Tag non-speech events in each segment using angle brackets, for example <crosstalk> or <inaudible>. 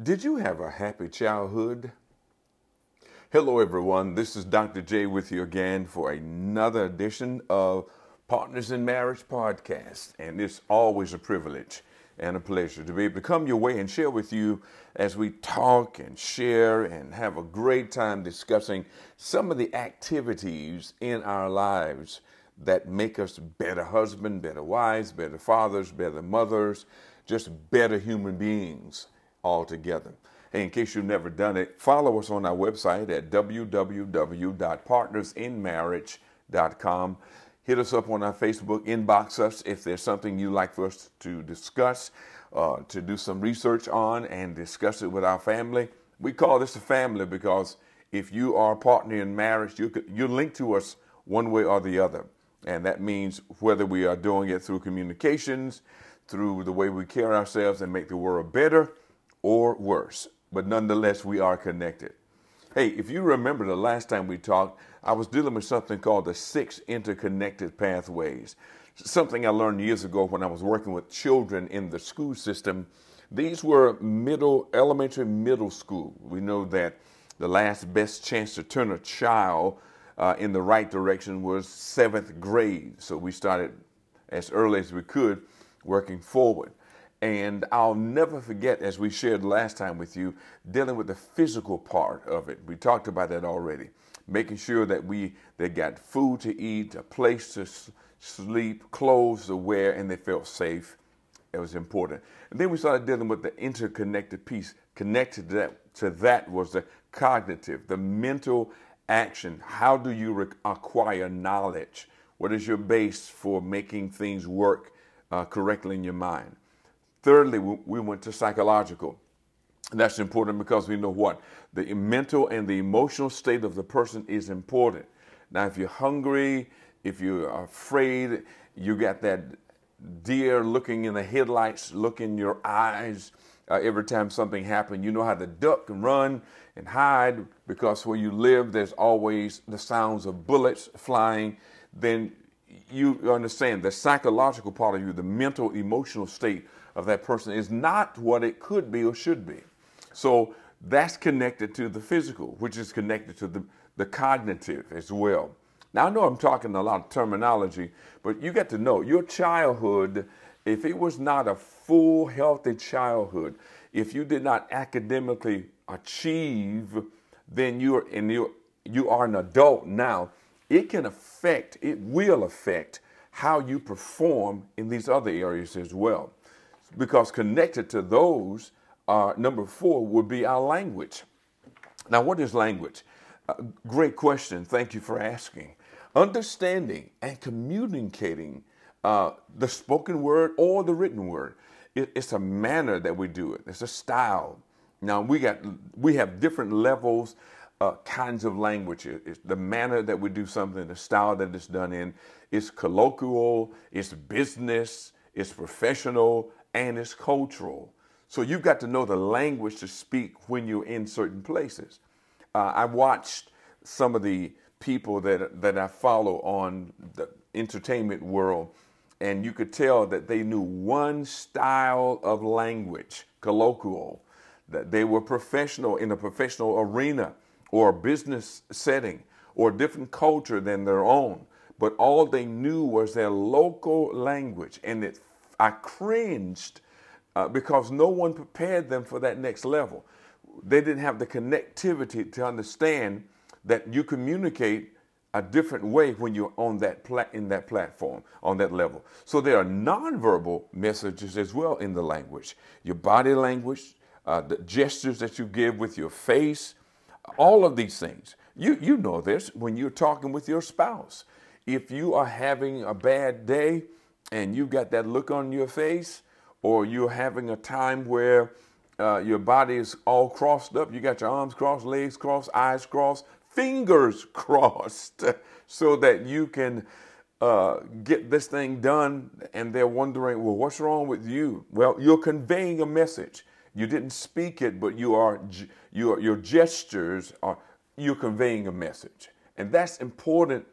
Did you have a happy childhood? Hello, everyone. This is Dr. J with you again for another edition of Partners in Marriage podcast. And it's always a privilege and a pleasure to be able to come your way and share with you as we talk and share and have a great time discussing some of the activities in our lives that make us better husbands, better wives, better fathers, better mothers, just better human beings altogether. Hey, in case you've never done it, follow us on our website at www.partnersinmarriage.com. Hit us up on our Facebook, inbox us if there's something you'd like for us to discuss, uh, to do some research on, and discuss it with our family. We call this a family because if you are a partner in marriage, you you're linked to us one way or the other. And that means whether we are doing it through communications, through the way we care ourselves and make the world better, or worse. But nonetheless, we are connected. Hey, if you remember the last time we talked, I was dealing with something called the six interconnected pathways. Something I learned years ago when I was working with children in the school system. These were middle, elementary, middle school. We know that the last best chance to turn a child uh, in the right direction was seventh grade. So we started as early as we could working forward. And I'll never forget, as we shared last time with you, dealing with the physical part of it. We talked about that already. Making sure that we they got food to eat, a place to sleep, clothes to wear, and they felt safe. It was important. And then we started dealing with the interconnected piece. Connected to that, to that was the cognitive, the mental action. How do you re- acquire knowledge? What is your base for making things work uh, correctly in your mind? Thirdly, we went to psychological. And that's important because we know what? The mental and the emotional state of the person is important. Now, if you're hungry, if you're afraid, you got that deer looking in the headlights, look in your eyes uh, every time something happens. You know how to duck and run and hide because where you live, there's always the sounds of bullets flying. Then you understand the psychological part of you, the mental, emotional state of that person is not what it could be or should be. So that's connected to the physical, which is connected to the, the cognitive as well. Now, I know I'm talking a lot of terminology, but you get to know your childhood, if it was not a full, healthy childhood, if you did not academically achieve, then you're in you you are an adult now. It can affect, it will affect how you perform in these other areas as well because connected to those, uh, number four would be our language. Now, what is language? Uh, great question. Thank you for asking. Understanding and communicating uh, the spoken word or the written word. It, it's a manner that we do it. It's a style. Now we got we have different levels, uh, kinds of language. It's the manner that we do something, the style that it's done in. It's colloquial. It's business. It's professional and it's cultural. So you've got to know the language to speak when you're in certain places. Uh, I watched some of the people that that I follow on the entertainment world, and you could tell that they knew one style of language, colloquial, that they were professional in a professional arena or a business setting or a different culture than their own. But all they knew was their local language, and it I cringed uh, because no one prepared them for that next level. They didn't have the connectivity to understand that you communicate a different way when you're on that pla- in that platform on that level. So there are nonverbal messages as well in the language. Your body language, uh, the gestures that you give with your face, all of these things. You you know this when you're talking with your spouse. If you are having a bad day, and you've got that look on your face, or you're having a time where uh, your body is all crossed up, you got your arms crossed, legs crossed, eyes crossed, fingers <laughs> crossed, so that you can uh, get this thing done. And they're wondering, well, what's wrong with you? Well, you're conveying a message. You didn't speak it, but you are, you are your gestures are you're conveying a message, and that's important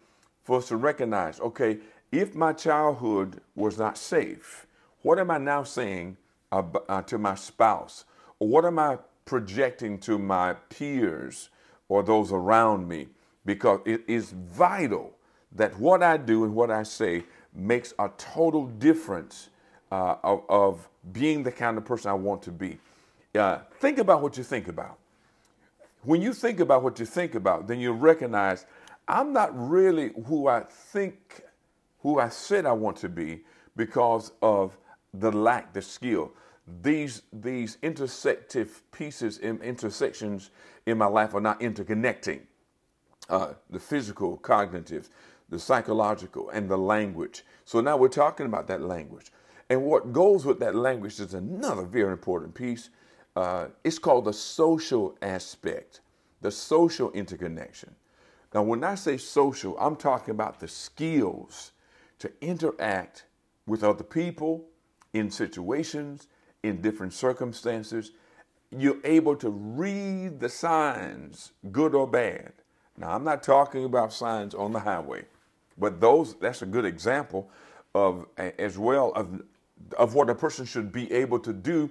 for us to recognize. Okay, if my childhood was not safe, what am I now saying uh, uh, to my spouse? Or what am I projecting to my peers or those around me because it is vital that what I do and what I say makes a total difference uh, of, of, being the kind of person I want to be. Uh, think about what you think about. When you think about what you think about, then you recognize I'm not really who I think, who I said I want to be because of the lack, the skill. These, these intersective pieces and intersections in my life are not interconnecting. Uh, the physical, cognitive, the psychological, and the language. So now we're talking about that language. And what goes with that language is another very important piece. Uh, it's called the social aspect, the social interconnection. Now, when I say social, I'm talking about the skills to interact with other people in situations, in different circumstances. You're able to read the signs, good or bad. Now, I'm not talking about signs on the highway, but those, that's a good example of, as well, of, of what a person should be able to do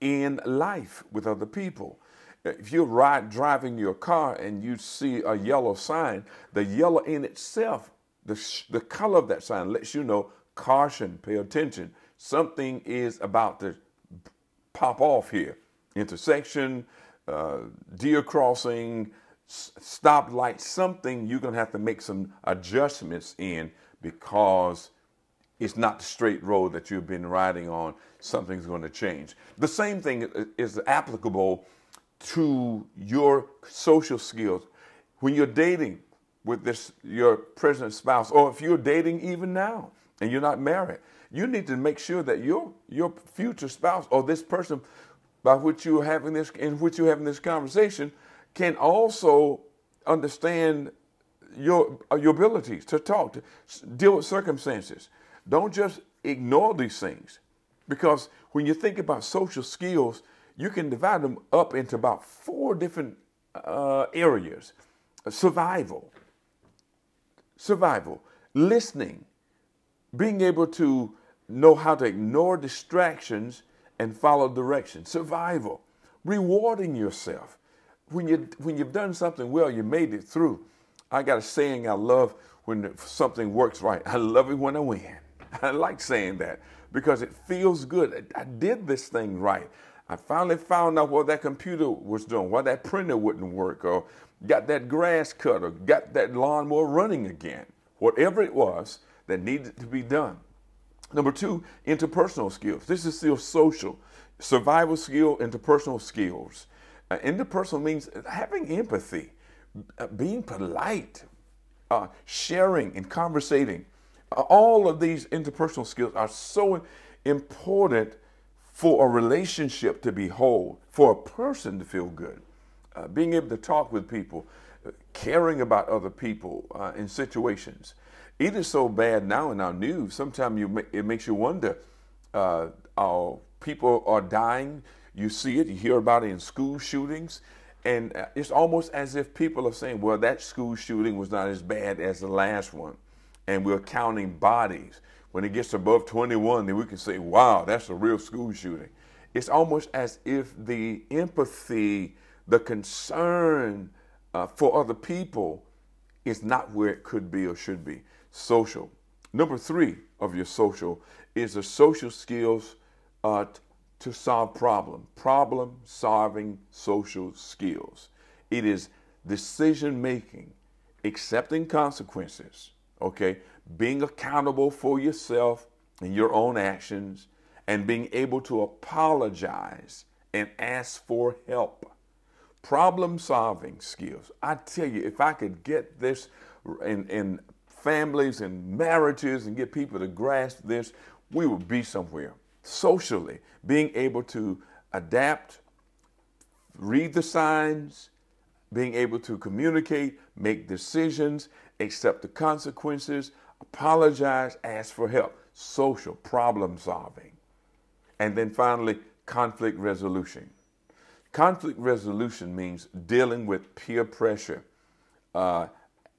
in life with other people. If you're ride, driving your car and you see a yellow sign, the yellow in itself, the, the color of that sign lets you know caution, pay attention. Something is about to pop off here. Intersection, uh, deer crossing, stoplight, something you're going to have to make some adjustments in because it's not the straight road that you've been riding on. Something's going to change. The same thing is applicable to your social skills when you're dating with this your present spouse, or if you're dating even now and you're not married. You need to make sure that your your future spouse or this person by which you're having this in which you're having this conversation can also understand your your abilities to talk to deal with circumstances. Don't just ignore these things because when you think about social skills, you can divide them up into about four different uh, areas survival, survival, listening, being able to know how to ignore distractions and follow direction, survival, rewarding yourself. When, you, when you've done something well, you made it through. I got a saying I love when something works right. I love it when I win. <laughs> I like saying that because it feels good. I did this thing right. I finally found out what that computer was doing, why that printer wouldn't work, or got that grass cut, or got that lawnmower running again. Whatever it was that needed to be done. Number two, interpersonal skills. This is still social. Survival skill, interpersonal skills. Uh, interpersonal means having empathy, uh, being polite, uh, sharing and conversating. All of these interpersonal skills are so important for a relationship to be whole, for a person to feel good, uh, being able to talk with people, uh, caring about other people uh, in situations. It is so bad now in our news. Sometimes you it makes you wonder. Uh, people are dying. You see it. You hear about it in school shootings, and uh, it's almost as if people are saying, "Well, that school shooting was not as bad as the last one," and we're counting bodies when it gets above 21, then we can say, wow, that's a real school shooting. It's almost as if the empathy, the concern uh, for other people is not where it could be or should be. Social. Number three of your social is the social skills uh, to solve problem. Problem solving social skills. It is decision making, accepting consequences, okay, being accountable for yourself and your own actions, and being able to apologize and ask for help. Problem solving skills. I tell you, if I could get this in, in families and marriages and get people to grasp this, we would be somewhere. Socially, being able to adapt, read the signs, being able to communicate, make decisions, accept the consequences, apologize, ask for help, social problem solving. And then finally, conflict resolution. Conflict resolution means dealing with peer pressure, uh,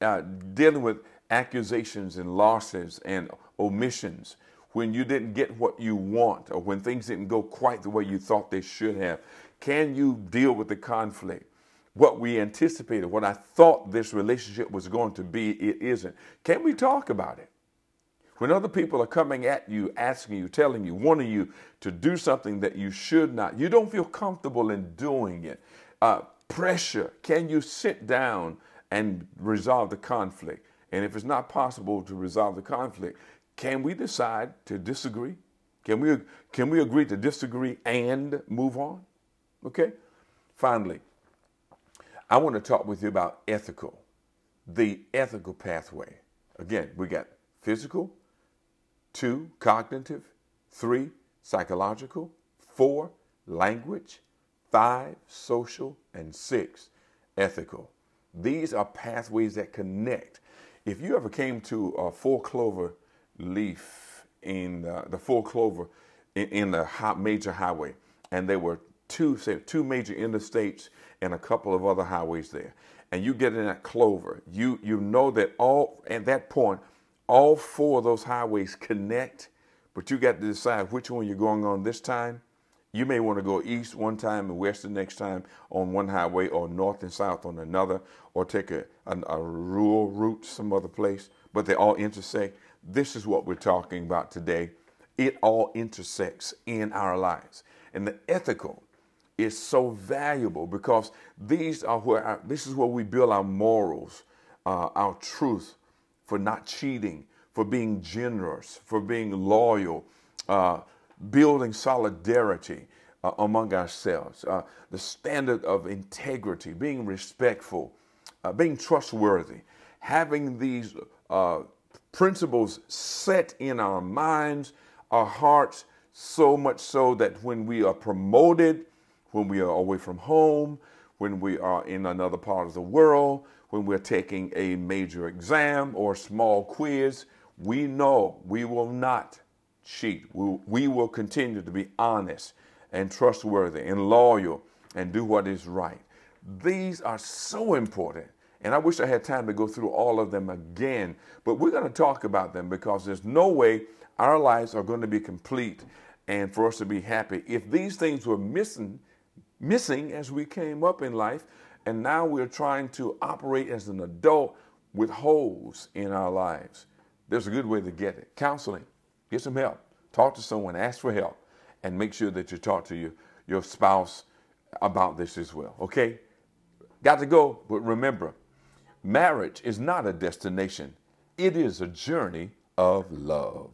uh, dealing with accusations and losses and omissions when you didn't get what you want or when things didn't go quite the way you thought they should have. Can you deal with the conflict? What we anticipated, what I thought this relationship was going to be, it isn't. Can we talk about it? When other people are coming at you, asking you, telling you, wanting you to do something that you should not, you don't feel comfortable in doing it. Uh, pressure. Can you sit down and resolve the conflict? And if it's not possible to resolve the conflict, can we decide to disagree? Can we, can we agree to disagree and move on? Okay? Finally, I want to talk with you about ethical, the ethical pathway. Again, we got physical, two, cognitive, three, psychological, four, language, five, social, and six, ethical. These are pathways that connect. If you ever came to a four clover leaf in the, four clover in, in the major highway, and there were two, say, two major interstates and a couple of other highways there, and you get in that clover, you you know that all at that point, all four of those highways connect, but you got to decide which one you're going on this time you may want to go east one time and west the next time on one highway, or north and south on another, or take a, a, a rural route some other place, but they all intersect. This is what we're talking about today. It all intersects in our lives. And the ethical is so valuable because these are where our, this is where we build our morals, uh, our truth for not cheating, for being generous, for being loyal, uh, building solidarity uh, among ourselves, uh, the standard of integrity, being respectful, uh, being trustworthy, having these uh, principles set in our minds, our hearts, so much so that when we are promoted, when we are away from home, when we are in another part of the world, when we're taking a major exam or small quiz, we know we will not cheat. We, we will continue to be honest and trustworthy and loyal and do what is right. These are so important. And I wish I had time to go through all of them again, but we're going to talk about them because there's no way our lives are going to be complete and for us to be happy if these things were missing missing as we came up in life and now we're trying to operate as an adult with holes in our lives. There's a good way to get it. Counseling. Get some help. Talk to someone, ask for help, and make sure that you talk to your, your spouse about this as well. Okay? Got to go, but remember, marriage is not a destination, it is a journey of love.